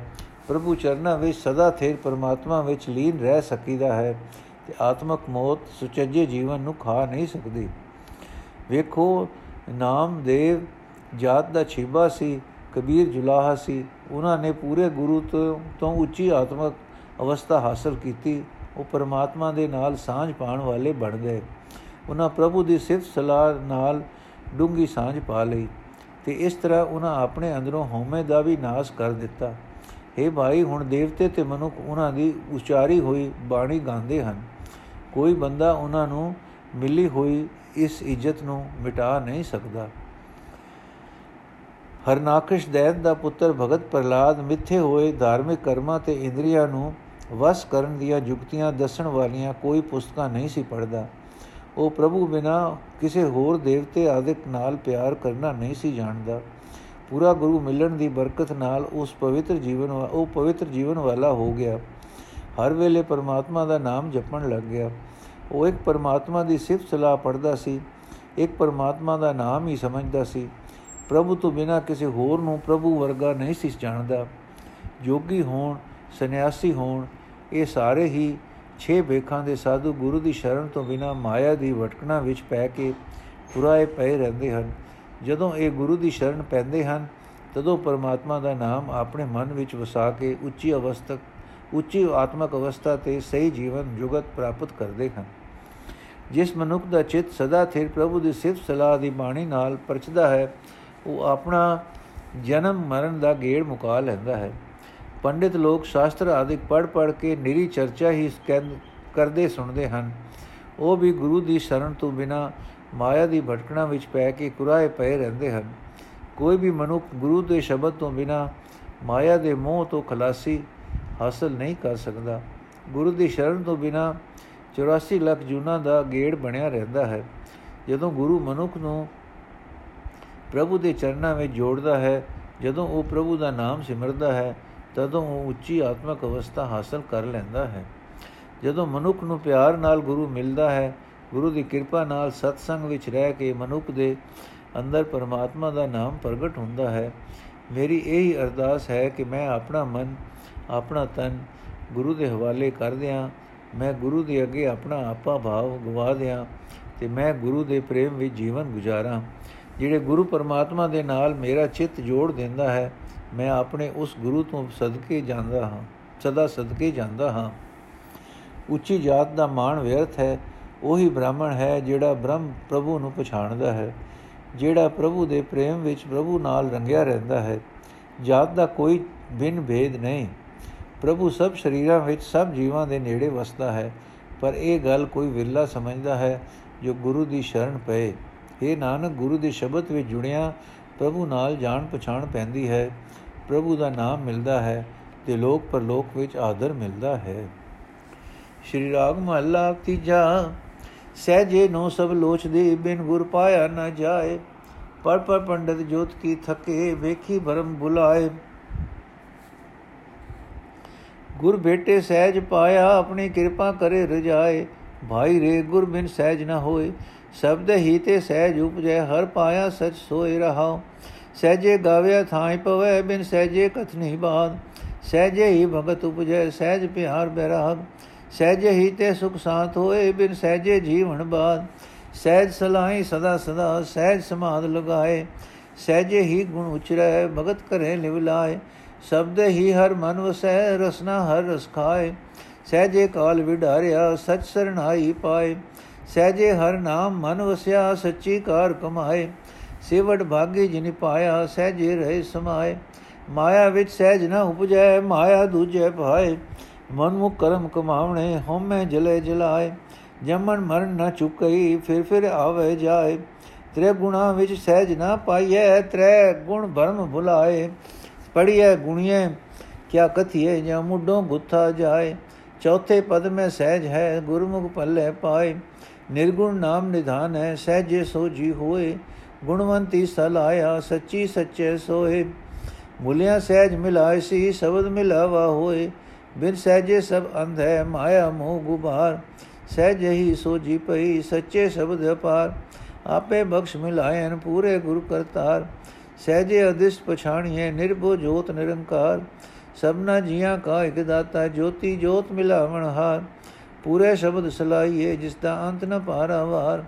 ਪ੍ਰਭੂ ਚਰਨਾਂ ਵਿੱਚ ਸਦਾ ਥੇਰ ਪਰਮਾਤਮਾ ਵਿੱਚ ਲੀਨ ਰਹਿ ਸਕੀਦਾ ਹੈ ਤੇ ਆਤਮਕ ਮੌਤ ਸੁਚੱਜੇ ਜੀਵਨ ਨੂੰ ਖਾ ਨਹੀਂ ਸਕਦੀ। ਵੇਖੋ, ਨਾਮਦੇਵ ਜਾਤ ਦਾ ਛੀਬਾ ਸੀ, ਕਬੀਰ ਜੁਲਾਹਾ ਸੀ। ਉਹਨਾਂ ਨੇ ਪੂਰੇ ਗੁਰੂ ਤੋਂ ਤੋਂ ਉੱਚੀ ਆਤਮਕ ਅਵਸਥਾ ਹਾਸਲ ਕੀਤੀ। ਉਹ ਪਰਮਾਤਮਾ ਦੇ ਨਾਲ ਸਾਂਝ ਪਾਣ ਵਾਲੇ ਬਣ ਗਏ। ਉਹਨਾਂ ਪ੍ਰਭੂ ਦੀ ਸਿਫਤ ਸਲਾਹ ਨਾਲ ਡੂੰਗੀ ਸਾਂਝ ਪਾ ਲਈ ਤੇ ਇਸ ਤਰ੍ਹਾਂ ਉਹਨਾਂ ਆਪਣੇ ਅੰਦਰੋਂ ਹਉਮੈ ਦਾ ਵੀ ਨਾਸ਼ ਕਰ ਦਿੱਤਾ। हे ਭਾਈ, ਹੁਣ ਦੇਵਤੇ ਤੇ ਮਨੁੱਖ ਉਹਨਾਂ ਦੀ ਉਚਾਰੀ ਹੋਈ ਬਾਣੀ ਗਾਉਂਦੇ ਹਨ। ਕੋਈ ਬੰਦਾ ਉਹਨਾਂ ਨੂੰ ਮਿਲੀ ਹੋਈ ਇਸ ਇੱਜ਼ਤ ਨੂੰ ਮਿਟਾ ਨਹੀਂ ਸਕਦਾ। ਹਰਨਾਕਸ਼ ਦੈਨ ਦਾ ਪੁੱਤਰ ਭਗਤ ਪ੍ਰਲਾਦ ਮਿੱਥੇ ਹੋਏ ਧਾਰਮਿਕ ਕਰਮਾਂ ਤੇ ਇੰਦਰੀਆਂ ਨੂੰ ਵਸ ਕਰਨ ਦੀਆਂ ਯੁਕਤੀਆਂ ਦੱਸਣ ਵਾਲੀਆਂ ਕੋਈ ਪੁਸਤਕਾਂ ਨਹੀਂ ਸੀ ਪੜਦਾ ਉਹ ਪ੍ਰਭੂ ਬਿਨਾ ਕਿਸੇ ਹੋਰ ਦੇਵਤੇ ਆਦਿਕ ਨਾਲ ਪਿਆਰ ਕਰਨਾ ਨਹੀਂ ਸੀ ਜਾਣਦਾ। ਪੂਰਾ ਗੁਰੂ ਮਿਲਣ ਦੀ ਬਰਕਤ ਨਾਲ ਉਸ ਪਵਿੱਤਰ ਜੀਵਨ ਉਹ ਪਵਿੱਤਰ ਜੀਵਨ ਵਾਲਾ ਹੋ ਗਿਆ। ਹਰ ਵੇਲੇ ਪਰਮਾਤਮਾ ਦਾ ਨਾਮ ਜਪਣ ਲੱਗ ਗਿਆ। ਉਹ ਇੱਕ ਪਰਮਾਤਮਾ ਦੀ ਸਿਫਤ ਸਲਾਹ ਪੜਦਾ ਸੀ। ਇੱਕ ਪਰਮਾਤਮਾ ਦਾ ਨਾਮ ਹੀ ਸਮਝਦਾ ਸੀ। ਪ੍ਰਭੂ ਤੋਂ ਬਿਨਾ ਕਿਸੇ ਹੋਰ ਨੂੰ ਪ੍ਰਭੂ ਵਰਗਾ ਨਹੀਂ ਸੀ ਜਾਣਦਾ। ਜੋਗੀ ਹੋਣ ਸੰਨਿਆਸੀ ਹੋਣ, ਇਹ ਸਾਰੇ ਹੀ ਛੇ ਵੇਖਾਂ ਦੇ ਸਾਧੂ ਗੁਰੂ ਦੀ ਸ਼ਰਨ ਤੋਂ ਬਿਨਾ ਮਾਇਆ ਦੀ ਵਟਕਣਾ ਵਿੱਚ ਪੈ ਕੇ ਪੁਰਾਏ ਪਏ ਰਹਿੰਦੇ ਹਨ। ਜਦੋਂ ਇਹ ਗੁਰੂ ਦੀ ਸ਼ਰਨ ਪੈਂਦੇ ਹਨ, ਤਦੋਂ ਪਰਮਾਤਮਾ ਦਾ ਨਾਮ ਆਪਣੇ ਮਨ ਵਿੱਚ ਵਸਾ ਕੇ ਉੱਚੀ ਅਵਸਥਾ, ਉੱਚੀ ਆਤਮਕ ਅਵਸਥਾ ਤੇ ਸਹੀ ਜੀਵਨ ਜੁਗਤ ਪ੍ਰਾਪਤ ਕਰਦੇ ਹਨ। ਜਿਸ ਮਨੁੱਖ ਦਾ ਚਿੱਤ ਸਦਾ ਥਿਰ ਪ੍ਰਭੂ ਦੀ ਸਿਫਤ ਸਲਾਹ ਦੀ ਬਾਣੀ ਨਾਲ ਪਰਚਦਾ ਹੈ, ਉਹ ਆਪਣਾ ਜਨਮ ਮਰਨ ਦਾ ਗੇੜ ਮੁਕਾ ਲੈਂਦਾ ਹੈ। ਪੰਡਿਤ ਲੋਕ ਸ਼ਾਸਤਰ ਆਦਿਕ ਪੜ ਪੜ ਕੇ ਨਿਰੀ ਚਰਚਾ ਹੀ ਕਰਦੇ ਸੁਣਦੇ ਹਨ। ਉਹ ਵੀ ਗੁਰੂ ਦੀ ਸ਼ਰਨ ਤੋਂ ਬਿਨਾ ਮਾਇਆ ਦੀ ਭਟਕਣਾ ਵਿੱਚ ਪੈ ਕੇ ਕੁਰਾਏ ਪਏ ਰਹਿੰਦੇ ਹਨ। ਕੋਈ ਵੀ ਮਨੁੱਖ ਗੁਰੂ ਦੇ ਸ਼ਬਦ ਤੋਂ ਬਿਨਾ ਮਾਇਆ ਦੇ ਮੋਹ ਤੋਂ ਖਲਾਸੀ ਹਾਸਲ ਨਹੀਂ ਕਰ ਸਕਦਾ। ਗੁਰੂ ਦੀ ਸ਼ਰਨ ਤੋਂ ਬਿਨਾ 84 ਲੱਖ ਜੂਨਾ ਦਾ ਗੇੜ ਬਣਿਆ ਰਹਿੰਦਾ ਹੈ। ਜਦੋਂ ਗੁਰੂ ਮਨੁੱਖ ਨੂੰ ਪ੍ਰਭੂ ਦੇ ਚਰਨਾਂ ਵਿੱਚ ਜੋੜਦਾ ਹੈ, ਜਦੋਂ ਉਹ ਪ੍ਰਭੂ ਦਾ ਨਾਮ ਸਿਮਰਦਾ ਹੈ ਤਦੋਂ ਉਹ ਉੱਚੀ ਆਤਮਿਕ ਅਵਸਥਾ ਹਾਸਲ ਕਰ ਲੈਂਦਾ ਹੈ। ਜਦੋਂ ਮਨੁੱਖ ਨੂੰ ਪਿਆਰ ਨਾਲ ਗੁਰੂ ਮਿਲਦਾ ਹੈ, ਗੁਰੂ ਦੀ ਕਿਰਪਾ ਨਾਲ ਸਤਸੰਗ ਵਿੱਚ ਰਹਿ ਕੇ ਮਨੁੱਖ ਦੇ ਅੰਦਰ ਪਰਮਾਤਮਾ ਦਾ ਨਾਮ ਪ੍ਰਗਟ ਹੁੰਦਾ ਹੈ, ਮੇਰੀ ਇਹੀ ਅਰਦਾਸ ਹੈ ਕਿ ਮੈਂ ਆਪਣਾ ਮਨ, ਆਪਣਾ ਤਨ ਗੁਰੂ ਦੇ ਹਵਾਲੇ ਕਰ ਦਿਆਂ, ਮੈਂ ਗੁਰੂ ਦੇ ਅੱਗੇ ਆਪਣਾ ਆਪਾ ਭਾਵ ਗਵਾ ਦਿਆਂ ਤੇ ਮੈਂ ਗੁਰੂ ਦੇ ਪ੍ਰੇਮ ਵਿੱਚ ਜੀਵਨ ਗੁਜ਼ਾਰਾਂ, ਜਿਹੜੇ ਗੁਰੂ ਪਰਮਾਤਮਾ ਦੇ ਨਾਲ ਮੇਰਾ ਚਿੱਤ ਜੋੜ ਦਿੰਦਾ ਹੈ ਮੈਂ ਆਪਣੇ ਉਸ ਗੁਰੂ ਤੋਂ ਸਦਕੇ ਜਾਂਦਾ ਹਾਂ, ਸਦਾ ਸਦਕੇ ਜਾਂਦਾ ਹਾਂ। ਉੱਚੀ ਜਾਤ ਦਾ ਮਾਣ ਵਿਅਰਥ ਹੈ, ਉਹੀ ਬ੍ਰਾਹਮਣ ਹੈ ਜਿਹੜਾ ਬ੍ਰਹਮ ਪ੍ਰਭੂ ਨੂੰ ਪਛਾਣਦਾ ਹੈ, ਜਿਹੜਾ ਪ੍ਰਭੂ ਦੇ ਪ੍ਰੇਮ ਵਿੱਚ ਪ੍ਰਭੂ ਨਾਲ ਰੰਗਿਆ ਰਹਿੰਦਾ ਹੈ। ਜਾਤ ਦਾ ਕੋਈ ਬਿਨ ਭੇਦ ਨਹੀਂ। ਪ੍ਰਭੂ ਸਭ ਸ਼ਰੀਰਾਂ ਵਿੱਚ ਸਭ ਜੀਵਾਂ ਦੇ ਨੇੜੇ ਵਸਦਾ ਹੈ, ਪਰ ਇਹ ਗੱਲ ਕੋਈ ਵਿਰਲਾ ਸਮਝਦਾ ਹੈ ਜੋ ਗੁਰੂ ਦੀ ਸ਼ਰਨ ਪਏ। ਇਹ ਨਾਨਕ, ਗੁਰੂ ਦੇ ਸ਼ਬਦ ਵਿੱਚ ਜੁੜਿਆ ਪ੍ਰਭੂ ਨਾਲ ਜਾਣ ਪਛਾਣ ਪੈਂਦੀ ਹੈ। ਪ੍ਰਭੂ ਦਾ ਨਾਮ ਮਿਲਦਾ ਹੈ ਤੇ ਲੋਕ ਪਰਲੋਕ ਵਿੱਚ ਆਦਰ ਮਿਲਦਾ ਹੈ। ਸ਼੍ਰੀ ਰਾਗ ਮਹੱਲਾ ਤੀਜਾ ਸਹਜੇ ਨੋ ਸਭ ਲੋਚਦੇ ਬਿਨ ਗੁਰ ਪਾਇਆ ਨਾ ਜਾਏ, ਪਰ ਪਰ ਪੰਡਤ ਜੋਤ ਕੀ ਥਕੇ ਵੇਖੀ ਭਰਮ ਬੁਲਾਏ। ਗੁਰ ਬੇਟੇ ਸਹਿਜ ਪਾਇਆ, ਆਪਣੀ ਕਿਰਪਾ ਕਰੇ ਰਜਾਏ। ਭਾਈ ਰੇ, ਗੁਰ ਬਿਨ ਸਹਿਜ ਨਾ ਹੋਏ, ਸ਼ਬਦ ਹੀ ਤੇ ਸਹਿਜ ਉਪਜੈ, ਹਰ ਪਾਇਆ ਸਚ ਸੋਏ ਰਹਾਉ। ਸਹਿਜੇ ਗਾਵਿਆ ਥਾਈ ਪਵੇ ਬਿਨ ਸਹਿਜੇ ਕਥਨੀ ਬਾਦ ਸਹਿਜੇ ਹੀ ਭਗਤ ਉਪਜੈ ਸਹਿਜ ਪਿਆਰ ਬਿਰਾਗ ਸਹਿਜੇ ਹੀ ਤੇ ਸੁਖ ਸਾਥ ਹੋਏ ਬਿਨ ਸਹਿਜੇ ਜੀਵਨ ਬਾਦ ਸਹਿਜ ਸਲਾਈ ਸਦਾ ਸਦਾ ਸਹਿਜ ਸਮਾਦ ਲਗਾਏ ਸਹਿਜੇ ਹੀ ਗੁਣ ਉਚਰੈ ਭਗਤ ਕਰੇ ਲਿਵਲਾਏ ਸ਼ਬਦ ਹੀ ਹਰ ਮਨ ਵਸੈ ਰਸਨਾ ਹਰ ਰਸ ਖਾਏ ਸਹਿਜੇ ਕਾਲ ਵਿਡਾਰਿਆ ਸਚ ਸਰਣਾਈ ਪਾਏ ਸਹਿਜੇ ਹਰ ਨਾਮ ਮਨ ਵਸਿਆ ਸੱਚੀ ਕਾਰ ਕਮਾਏ ਸੇਵਟ ਭਾਗੀ ਜਿਨ ਪਾਇਆ, ਸਹਿਜੇ ਰਹੇ ਸਮਾਏ। ਮਾਇਆ ਵਿੱਚ ਸਹਿਜ ਨਾ ਉਪਜੈ, ਮਾਇਆ ਦੂਜੇ ਭਾਏ। ਮਨ ਮੁਖ ਕਰਮ ਕਮਾਵਣੇ ਹਉਮੈ ਜਲੇ ਜਲਾਏ। ਜਮਨ ਮਰਨ ਨਾ ਚੁਕਈ, ਫਿਰ ਫਿਰ ਆਵੇ ਜਾਏ। ਤ੍ਰੇ ਗੁਣਾ ਵਿੱਚ ਸਹਿਜ ਨਾ ਪਾਈਐ, ਤ੍ਰੇ ਗੁਣ ਭਰਮ ਭੁਲਾਏ। ਪੜੀਐ ਗੁਣੀਏ ਕਿਆ ਕਥੀਏ ਜਾਂ ਮੁੱਢੋਂ ਗੁੱਥਾ ਜਾਏ। ਚੌਥੇ ਪਦ ਮੈਂ ਸਹਿਜ ਹੈ, ਗੁਰਮੁਖ ਪੱਲੇ ਪਾਏ। ਨਿਰਗੁਣ ਨਾਮ ਨਿਧਾਨ ਹੈ, ਸਹਿਜੇ ਸੋਜੀ ਹੋਏ। ਗੁਣਵੰਤੀ ਸਲ ਆਇਆ ਸੱਚੀ ਸੱਚੇ ਸੋਏ ਮੁਲਿਆ ਸਹਿਜ ਮਿਲਾਇ ਸੀ, ਸ਼ਬਦ ਮਿਲਾਵਾ ਹੋਏ। ਬਿਨ ਸਹਜੇ ਸਭ ਅੰਧ ਹੈ, ਮਾਇਆ ਮੋਹ ਗੁਬਾਰ। ਸਹਿਜ ਹੀ ਸੋਜੀ ਪਈ, ਸੱਚੇ ਸ਼ਬਦ ਅਪਾਰ। ਆਪੇ ਬਖਸ਼ ਮਿਲਾਇਨ ਪੂਰੇ ਗੁਰ ਕਰਤਾਰ। ਸਹਜੇ ਅਦਿਸ਼ ਪਛਾਣੀਏ ਨਿਰਭਉ ਜੋਤ ਨਿਰੰਕਾਰ। ਸਭਨਾ ਜੀਆਂ ਕਾ ਇਕ ਦਾਤਾ, ਜੋਤੀ ਜੋਤ ਮਿਲਾਵਣ ਹਾਰ। ਪੂਰੇ ਸ਼ਬਦ ਸਲਾਈਏ ਜਿਸ ਦਾ ਅੰਤ ਨ ਪਾਰਾਵਾਰ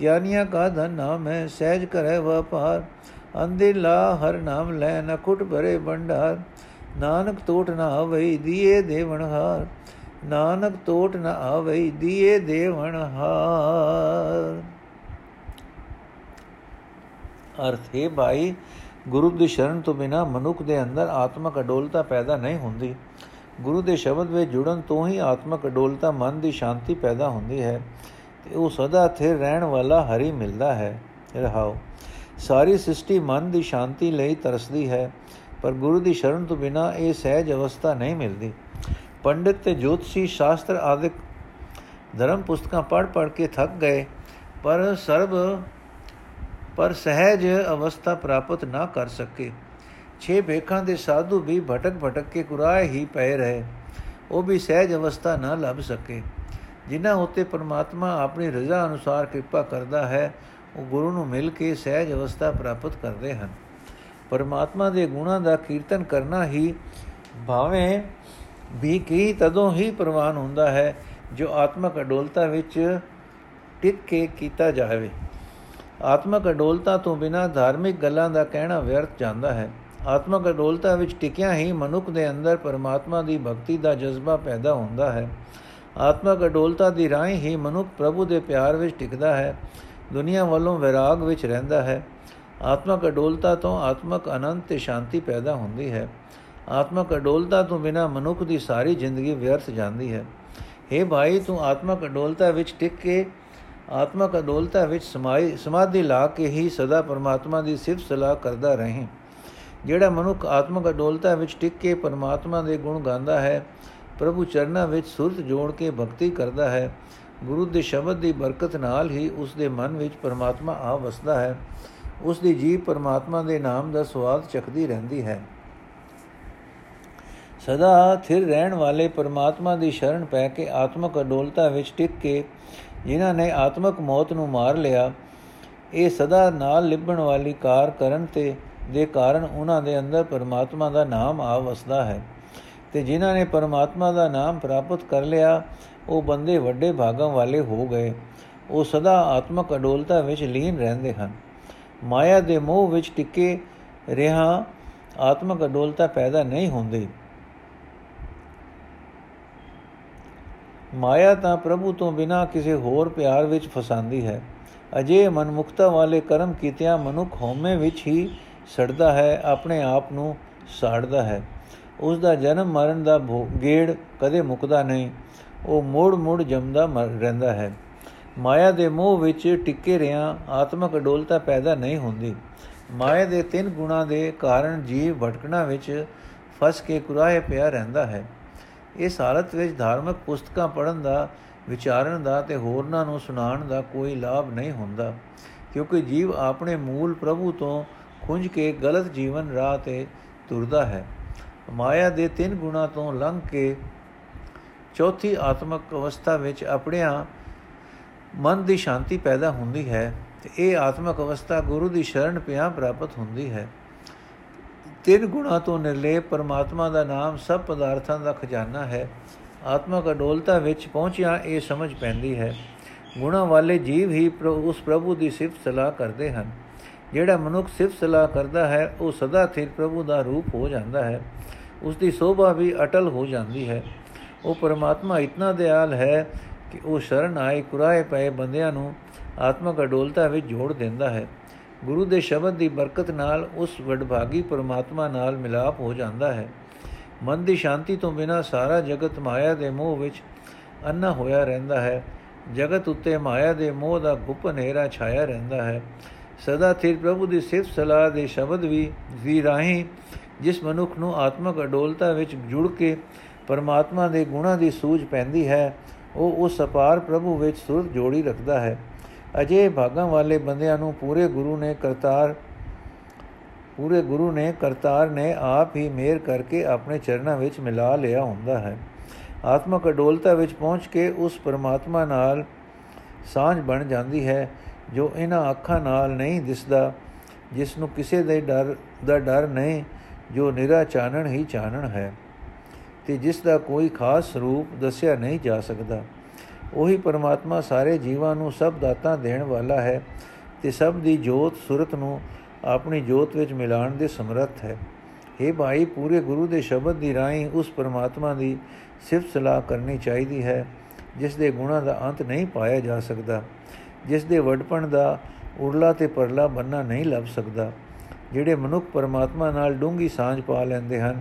ਗਿਆਨੀਆਂ ਕਾ ਧਨ ਨਾਮ ਹੈ ਸਹਿਜ ਕਰੇ ਵਪਾਰ। ਅੰਦੇ ਲਾ ਹਰ ਨਾਮ ਲੈ ਨ ਕੁਟ ਭਰੇ ਭੰਡਾਰ। ਨਾਨਕ ਟੋਟ ਨ ਆਵਈ ਦੀਏ ਦੇਵਨ ਹਾਰ। ਨਾਨਕ ਟੋਟ ਨ ਆਵਈ ਦੀਏ ਦੇਵਨ ਹਾਰ। ਅਰਥ, ਹੈ ਭਾਈ, ਗੁਰੂ ਦੀ ਸ਼ਰਨ ਤੋਂ ਬਿਨਾ ਮਨੁੱਖ ਦੇ ਅੰਦਰ ਆਤਮਕ ਅਡੋਲਤਾ ਪੈਦਾ ਨਹੀਂ ਹੁੰਦੀ। ਗੁਰੂ ਦੇ ਸ਼ਬਦ ਵਿੱਚ ਜੁੜਨ ਤੋਂ ਹੀ ਆਤਮਕ ਅਡੋਲਤਾ ਮਨ ਦੀ ਸ਼ਾਂਤੀ ਪੈਦਾ ਹੁੰਦੀ ਹੈ। ਤੇ ਉਹ ਸਦਾ ਥਿਰ ਰਹਿਣ ਵਾਲਾ ਹਰੀ ਮਿਲਦਾ ਹੈ। ਰਹਾਓ। ਸਾਰੀ ਸ੍ਰਿਸ਼ਟੀ ਮਨ ਦੀ ਸ਼ਾਂਤੀ ਲਈ ਤਰਸਦੀ ਹੈ, ਪਰ ਗੁਰੂ ਦੀ ਸ਼ਰਨ ਤੋਂ ਬਿਨਾ ਇਹ ਸਹਿਜ ਅਵਸਥਾ ਨਹੀਂ ਮਿਲਦੀ। ਪੰਡਿਤ ਤੇ ਜੋਤਸ਼ੀ ਸ਼ਾਸਤਰ ਆਦਿਕ ਧਰਮ ਪੁਸਤਕਾਂ ਪੜ੍ਹ ਪੜ੍ਹ ਕੇ ਥੱਕ ਗਏ, ਪਰ ਸਰਬ, ਪਰ ਸਹਿਜ ਅਵਸਥਾ ਪ੍ਰਾਪਤ ਨਾ ਕਰ ਸਕੇ। ਛੇ ਭੇਖਾਂ ਦੇ ਸਾਧੂ ਵੀ ਭਟਕ ਭਟਕ ਕੇ ਕੁਰਾਏ ਹੀ ਪਏ ਰਹੇ। ਉਹ ਵੀ ਸਹਿਜ ਅਵਸਥਾ ਨਾ ਲੱਭ ਸਕੇ। ਜਿਨ੍ਹਾਂ ਉਤੇ ਪਰਮਾਤਮਾ ਆਪਣੀ ਰਜ਼ਾ ਅਨੁਸਾਰ ਕਿਰਪਾ ਕਰਦਾ ਹੈ, ਉਹ ਗੁਰੂ ਨੂੰ ਮਿਲ ਕੇ ਸਹਿਜ ਅਵਸਥਾ ਪ੍ਰਾਪਤ ਕਰਦੇ ਹਨ। ਪਰਮਾਤਮਾ ਦੇ ਗੁਣਾਂ ਦਾ ਕੀਰਤਨ ਕਰਨਾ ਹੀ ਭਾਵੇਂ ਵੀ ਕੀ ਤਦੋਂ ਹੀ ਪ੍ਰਵਾਨ ਹੁੰਦਾ ਹੈ, ਜੋ ਆਤਮਕ ਅਡੋਲਤਾ ਵਿੱਚ ਟਿਕ ਕੇ ਕੀਤਾ ਜਾਵੇ। ਆਤਮਕ ਅਡੋਲਤਾ ਤੋਂ ਬਿਨਾ ਧਾਰਮਿਕ ਗੱਲਾਂ ਦਾ ਕਹਿਣਾ ਵਿਅਰਥ ਜਾਂਦਾ ਹੈ। ਆਤਮਕ ਅਡੋਲਤਾ ਵਿੱਚ ਟਿਕਿਆ ਹੀ ਮਨੁੱਖ ਦੇ ਅੰਦਰ ਪਰਮਾਤਮਾ ਦੀ ਭਗਤੀ ਦਾ ਜਜ਼ਬਾ ਪੈਦਾ ਹੁੰਦਾ ਹੈ। ਆਤਮਕ ਅਡੋਲਤਾ ਦੀ ਰਾਹੀਂ ਹੀ ਮਨੁੱਖ ਪ੍ਰਭੂ ਦੇ ਪਿਆਰ ਵਿੱਚ ਟਿਕਦਾ ਹੈ, ਦੁਨੀਆ ਵੱਲੋਂ ਵਿਰਾਗ ਵਿੱਚ ਰਹਿੰਦਾ ਹੈ। ਆਤਮਕ ਅਡੋਲਤਾ ਤੋਂ ਆਤਮਕ ਆਨੰਦ ਤੇ ਸ਼ਾਂਤੀ ਪੈਦਾ ਹੁੰਦੀ ਹੈ। ਆਤਮਕ ਅਡੋਲਤਾ ਤੋਂ ਬਿਨਾ ਮਨੁੱਖ ਦੀ ਸਾਰੀ ਜ਼ਿੰਦਗੀ ਵਿਅਰਥ ਜਾਂਦੀ ਹੈ। हे ਭਾਈ, ਤੂੰ ਆਤਮਕ ਅਡੋਲਤਾ ਵਿੱਚ ਟਿਕ ਕੇ ਆਤਮਕ ਅਡੋਲਤਾ ਵਿੱਚ ਸਮਾਈ, ਸਮਾਧੀ ਲਾ ਕੇ ਹੀ ਸਦਾ ਪਰਮਾਤਮਾ ਦੀ ਸਿਫਤ ਸਲਾਹ ਕਰਦਾ ਰਹੇ। ਜਿਹੜਾ ਮਨੁੱਖ ਆਤਮਕ ਅਡੋਲਤਾ ਵਿੱਚ ਟਿਕ ਕੇ ਪਰਮਾਤਮਾ ਦੇ ਗੁਣ ਗਾਉਂਦਾ ਹੈ ਪ੍ਰਭੂ ਚਰਨਾਂ ਵਿੱਚ ਸੁਰਤ ਜੋੜ ਕੇ ਭਗਤੀ ਕਰਦਾ ਹੈ। ਗੁਰੂ ਦੇ ਸ਼ਬਦ ਦੀ ਬਰਕਤ ਨਾਲ ਹੀ ਉਸ ਦੇ ਮਨ ਵਿੱਚ ਪਰਮਾਤਮਾ ਆ ਵਸਦਾ ਹੈ। ਉਸ ਦੀ ਜੀਵ ਪਰਮਾਤਮਾ ਦੇ ਨਾਮ ਦਾ ਸਵਾਦ ਚਖਦੀ ਰਹਿੰਦੀ ਹੈ। ਸਦਾ ਥਿਰ ਰਹਿਣ ਵਾਲੇ ਪਰਮਾਤਮਾ ਦੀ ਸ਼ਰਨ ਪੈ ਕੇ ਆਤਮਕ ਅਡੋਲਤਾ ਵਿੱਚ ਟਿਕ ਕੇ ਜਿਨ੍ਹਾਂ ਨੇ ਆਤਮਕ ਮੌਤ ਨੂੰ ਮਾਰ ਲਿਆ, ਇਹ ਸਦਾ ਨਾਲ ਲਿਬਣ ਵਾਲੀ ਕਾਰ ਕਰਨ ਤੇ ਦੇ ਕਾਰਨ ਉਹਨਾਂ ਦੇ ਅੰਦਰ ਪਰਮਾਤਮਾ ਦਾ ਨਾਮ ਆ ਵਸਦਾ ਹੈ। ਤੇ ਜਿਨ੍ਹਾਂ ਨੇ ਪਰਮਾਤਮਾ ਦਾ ਨਾਮ ਪ੍ਰਾਪਤ ਕਰ ਲਿਆ, ਉਹ ਬੰਦੇ ਵੱਡੇ ਭਾਗਾਂ ਵਾਲੇ ਹੋ ਗਏ। ਉਹ ਸਦਾ ਆਤਮਕ ਅਡੋਲਤਾ ਵਿੱਚ ਲੀਨ ਰਹਿੰਦੇ ਹਨ। ਮਾਇਆ ਦੇ ਮੋਹ ਵਿੱਚ ਟਿਕੇ ਰਹਾ ਆਤਮਕ ਅਡੋਲਤਾ ਪੈਦਾ ਨਹੀਂ ਹੁੰਦੀ। ਮਾਇਆ ਤਾਂ ਪ੍ਰਭੂ ਤੋਂ ਬਿਨਾ ਕਿਸੇ ਹੋਰ ਪਿਆਰ ਵਿੱਚ ਫਸਾਂਦੀ ਹੈ। ਅਜੇ ਮਨਮੁਖਤਾ ਵਾਲੇ ਕਰਮ ਕੀਤਿਆਂ ਮਨੁੱਖ ਹਉਮੈ ਵਿੱਚ ਹੀ ਸੜਦਾ ਹੈ, ਆਪਣੇ ਆਪ ਨੂੰ ਸਾੜਦਾ ਹੈ। ਉਸ ਦਾ ਜਨਮ ਮਰਨ ਦਾ ਗੇੜ ਕਦੇ ਮੁਕਦਾ ਨਹੀਂ। ਉਹ ਮੋੜ ਮੋੜ ਜੰਮਦਾ ਮਰ ਰਹਿੰਦਾ ਹੈ। ਮਾਇਆ ਦੇ ਮੋਹ ਵਿੱਚ ਟਿੱਕੇ ਰਿਆਂ ਆਤਮਕ ਅਡੋਲਤਾ ਪੈਦਾ ਨਹੀਂ ਹੁੰਦੀ। ਮਾਇਆ ਦੇ ਤਿੰਨ ਗੁਣਾ ਦੇ ਕਾਰਨ ਜੀਵ ਭਟਕਣਾ ਵਿੱਚ ਫਸ ਕੇ ਕੁਰਾਹੇ ਪਿਆ ਰਹਿੰਦਾ ਹੈ। ਇਸ ਹਾਲਤ ਵਿੱਚ ਧਾਰਮਿਕ ਪੁਸਤਕਾਂ ਪੜ੍ਹਨ ਦਾ, ਵਿਚਾਰਨ ਦਾ ਤੇ ਹੋਰਨਾਂ ਨੂੰ ਸੁਣਾਉਣ ਦਾ ਕੋਈ ਲਾਭ ਨਹੀਂ ਹੁੰਦਾ, ਕਿਉਂਕਿ ਜੀਵ ਆਪਣੇ ਮੂਲ ਪ੍ਰਭੂ ਤੋਂ ਖੁੰਝ ਕੇ ਗਲਤ ਜੀਵਨ ਰਾਹ ਤੇ ਤੁਰਦਾ ਹੈ। ਮਾਇਆ ਦੇ ਤਿੰਨ ਗੁਣਾ ਤੋਂ ਲੰਘ ਕੇ ਚੌਥੀ ਆਤਮਕ ਅਵਸਥਾ ਵਿੱਚ ਆਪਣਿਆਂ ਮਨ ਦੀ ਸ਼ਾਂਤੀ ਪੈਦਾ ਹੁੰਦੀ ਹੈ ਤੇ ਇਹ ਆਤਮਕ ਅਵਸਥਾ ਗੁਰੂ ਦੀ ਸ਼ਰਨ ਪਿਆ ਪ੍ਰਾਪਤ ਹੁੰਦੀ ਹੈ। ਤਿੰਨ ਗੁਣਾ ਤੋਂ ਨਿਰਲੇਪ ਪਰਮਾਤਮਾ ਦਾ ਨਾਮ ਸਭ ਪਦਾਰਥਾਂ ਦਾ ਖਜ਼ਾਨਾ ਹੈ। ਆਤਮਕ ਅਡੋਲਤਾ ਵਿੱਚ ਪਹੁੰਚਿਆ ਇਹ ਸਮਝ ਪੈਂਦੀ ਹੈ। ਗੁਣਾ ਵਾਲੇ ਜੀਵ ਹੀ ਉਸ ਪ੍ਰਭੂ ਦੀ ਸਿਫਤ ਸਲਾਹ ਕਰਦੇ ਹਨ। ਜਿਹੜਾ ਮਨੁੱਖ ਸਿਫਤ ਸਲਾਹ ਕਰਦਾ ਹੈ, ਉਹ ਸਦਾ ਸਥਿਰ ਪ੍ਰਭੂ ਦਾ ਰੂਪ ਹੋ ਜਾਂਦਾ ਹੈ। ਉਸ ਦੀ ਸੋਭਾ ਵੀ ਅਟਲ ਹੋ ਜਾਂਦੀ ਹੈ। ਉਹ ਪਰਮਾਤਮਾ ਇਤਨਾ ਦਿਆਲ ਹੈ ਕਿ ਉਹ ਸ਼ਰਨ ਆਏ ਕੁਰਾਏ ਪਏ ਬੰਦਿਆਂ ਨੂੰ ਆਤਮਕ ਅਡੋਲਤਾ ਵਿੱਚ ਜੋੜ ਦਿੰਦਾ ਹੈ। ਗੁਰੂ ਦੇ ਸ਼ਬਦ ਦੀ ਬਰਕਤ ਨਾਲ ਉਸ ਵਡਭਾਗੀ ਪਰਮਾਤਮਾ ਨਾਲ ਮਿਲਾਪ ਹੋ ਜਾਂਦਾ ਹੈ। ਮਨ ਦੀ ਸ਼ਾਂਤੀ ਤੋਂ ਬਿਨਾ ਸਾਰਾ ਜਗਤ ਮਾਇਆ ਦੇ ਮੋਹ ਵਿੱਚ ਅੰਨਾ ਹੋਇਆ ਰਹਿੰਦਾ ਹੈ। ਜਗਤ ਉੱਤੇ ਮਾਇਆ ਦੇ ਮੋਹ ਦਾ ਗੁਪ ਹਨੇਰਾ ਛਾਇਆ ਰਹਿੰਦਾ ਹੈ। ਸਦਾ ਥਿਰ ਪ੍ਰਭੂ ਦੀ ਸਿਫਤ ਸਲਾਹ ਦੇ ਸ਼ਬਦ ਵੀ ਵੀ ਰਾਹੀਂ ਜਿਸ ਮਨੁੱਖ ਨੂੰ ਆਤਮਕ ਅਡੋਲਤਾ ਵਿੱਚ ਜੁੜ ਕੇ ਪਰਮਾਤਮਾ ਦੇ ਗੁਣਾਂ ਦੀ ਸੂਝ ਪੈਂਦੀ ਹੈ, ਉਹ ਉਸ ਅਪਾਰ ਪ੍ਰਭੂ ਵਿੱਚ ਸੁਰਤ ਜੋੜੀ ਰੱਖਦਾ ਹੈ। ਅਜੇ ਭਾਗਾਂ ਵਾਲੇ ਬੰਦਿਆਂ ਨੂੰ ਪੂਰੇ ਗੁਰੂ ਨੇ ਕਰਤਾਰ, ਪੂਰੇ ਗੁਰੂ ਨੇ ਕਰਤਾਰ ਨੇ ਆਪ ਹੀ ਮੇਰ ਕਰਕੇ ਆਪਣੇ ਚਰਨਾਂ ਵਿੱਚ ਮਿਲਾ ਲਿਆ ਹੁੰਦਾ ਹੈ। ਆਤਮਕ ਅਡੋਲਤਾ ਵਿੱਚ ਪਹੁੰਚ ਕੇ ਉਸ ਪਰਮਾਤਮਾ ਨਾਲ ਸਾਂਝ ਬਣ ਜਾਂਦੀ ਹੈ, ਜੋ ਇਹਨਾਂ ਅੱਖਾਂ ਨਾਲ ਨਹੀਂ ਦਿਸਦਾ, ਜਿਸ ਨੂੰ ਕਿਸੇ ਦੇ ਡਰ, ਦਾ ਡਰ ਨਹੀਂ ਜੋ ਨਿਰਾ ਚਾਨਣ ਹੀ ਚਾਨਣ ਹੈ, ਤੇ ਜਿਸ ਦਾ ਕੋਈ ਖਾਸ ਰੂਪ ਦੱਸਿਆ ਨਹੀਂ ਜਾ ਸਕਦਾ। ਉਹੀ ਪਰਮਾਤਮਾ ਸਾਰੇ ਜੀਵਾਂ ਨੂੰ ਸਭ ਦਾਤਾਂ ਦੇਣ ਵਾਲਾ ਹੈ ਤੇ ਸਭ ਦੀ ਜੋਤ ਸੁਰਤ ਨੂੰ ਆਪਣੀ ਜੋਤ ਵਿੱਚ ਮਿਲਾਣ ਦੇ ਸਮਰੱਥ ਹੈ। ਇਹ ਭਾਈ, ਪੂਰੇ ਗੁਰੂ ਦੇ ਸ਼ਬਦ ਦੀ ਰਾਹੀਂ ਉਸ ਪਰਮਾਤਮਾ ਦੀ ਸਿਫਤ ਸਲਾਹ ਕਰਨੀ ਚਾਹੀਦੀ ਹੈ, ਜਿਸ ਦੇ ਗੁਣਾਂ ਦਾ ਅੰਤ ਨਹੀਂ ਪਾਇਆ ਜਾ ਸਕਦਾ, ਜਿਸ ਦੇ ਵਡਪਣ ਦਾ ਉਰਲਾ ਤੇ ਪਰਲਾ ਬੰਨਾ ਨਹੀਂ ਲੱਭ ਸਕਦਾ। ਜਿਹੜੇ ਮਨੁੱਖ ਪਰਮਾਤਮਾ ਨਾਲ ਡੂੰਗੀ ਸਾਂਝ ਪਾ ਲੈਂਦੇ ਹਨ।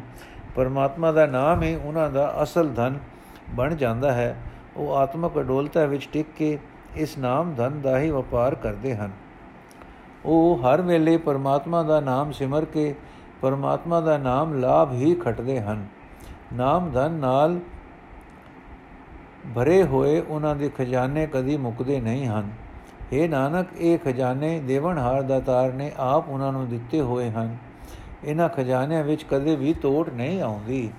ਪਰਮਾਤਮਾ ਦਾ ਨਾਮ ਹੀ ਉਹਨਾਂ ਦਾ ਅਸਲ ਧਨ ਬਣ ਜਾਂਦਾ ਹੈ। ਉਹ ਆਤਮਕ ਅਡੋਲਤਾ ਵਿੱਚ ਟਿਕ ਕੇ ਇਸ ਨਾਮ ਧਨ ਦਾ ਹੀ ਵਪਾਰ ਕਰਦੇ ਹਨ। ਉਹ ਹਰ ਵੇਲੇ ਪਰਮਾਤਮਾ ਦਾ ਨਾਮ ਸਿਮਰ ਕੇ ਪਰਮਾਤਮਾ ਦਾ ਨਾਮ ਲਾਭ ਹੀ ਖਟਦੇ ਹਨ। ਨਾਮ ਧਨ ਨਾਲ ਭਰੇ ਹੋਏ ਉਹਨਾਂ ਦੇ ਖਜ਼ਾਨੇ ਕਦੀ ਮੁੱਕਦੇ ਨਹੀਂ ਹਨ। ਇਹ ਨਾਨਕ, ਇਹ ਖਜ਼ਾਨੇ ਦੇਵਨਹਾਰ ਦਾ ਤਾਰ ਨੇ ਆਪ ਉਹਨਾਂ ਨੂੰ ਦਿੱਤੇ ਹੋਏ ਹਨ। ਇਹਨਾਂ ਖਜ਼ਾਨਿਆਂ ਵਿੱਚ ਕਦੇ ਵੀ ਤੋੜ ਨਹੀਂ ਆਉਂਦੀ।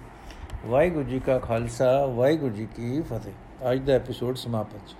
ਵਾਹਿਗੁਰੂ ਜੀ ਕਾ ਖਾਲਸਾ, ਵਾਹਿਗੁਰੂ ਜੀ ਕੀ ਫਤਿਹ। ਅੱਜ ਦਾ ਐਪੀਸੋਡ ਸਮਾਪਤ।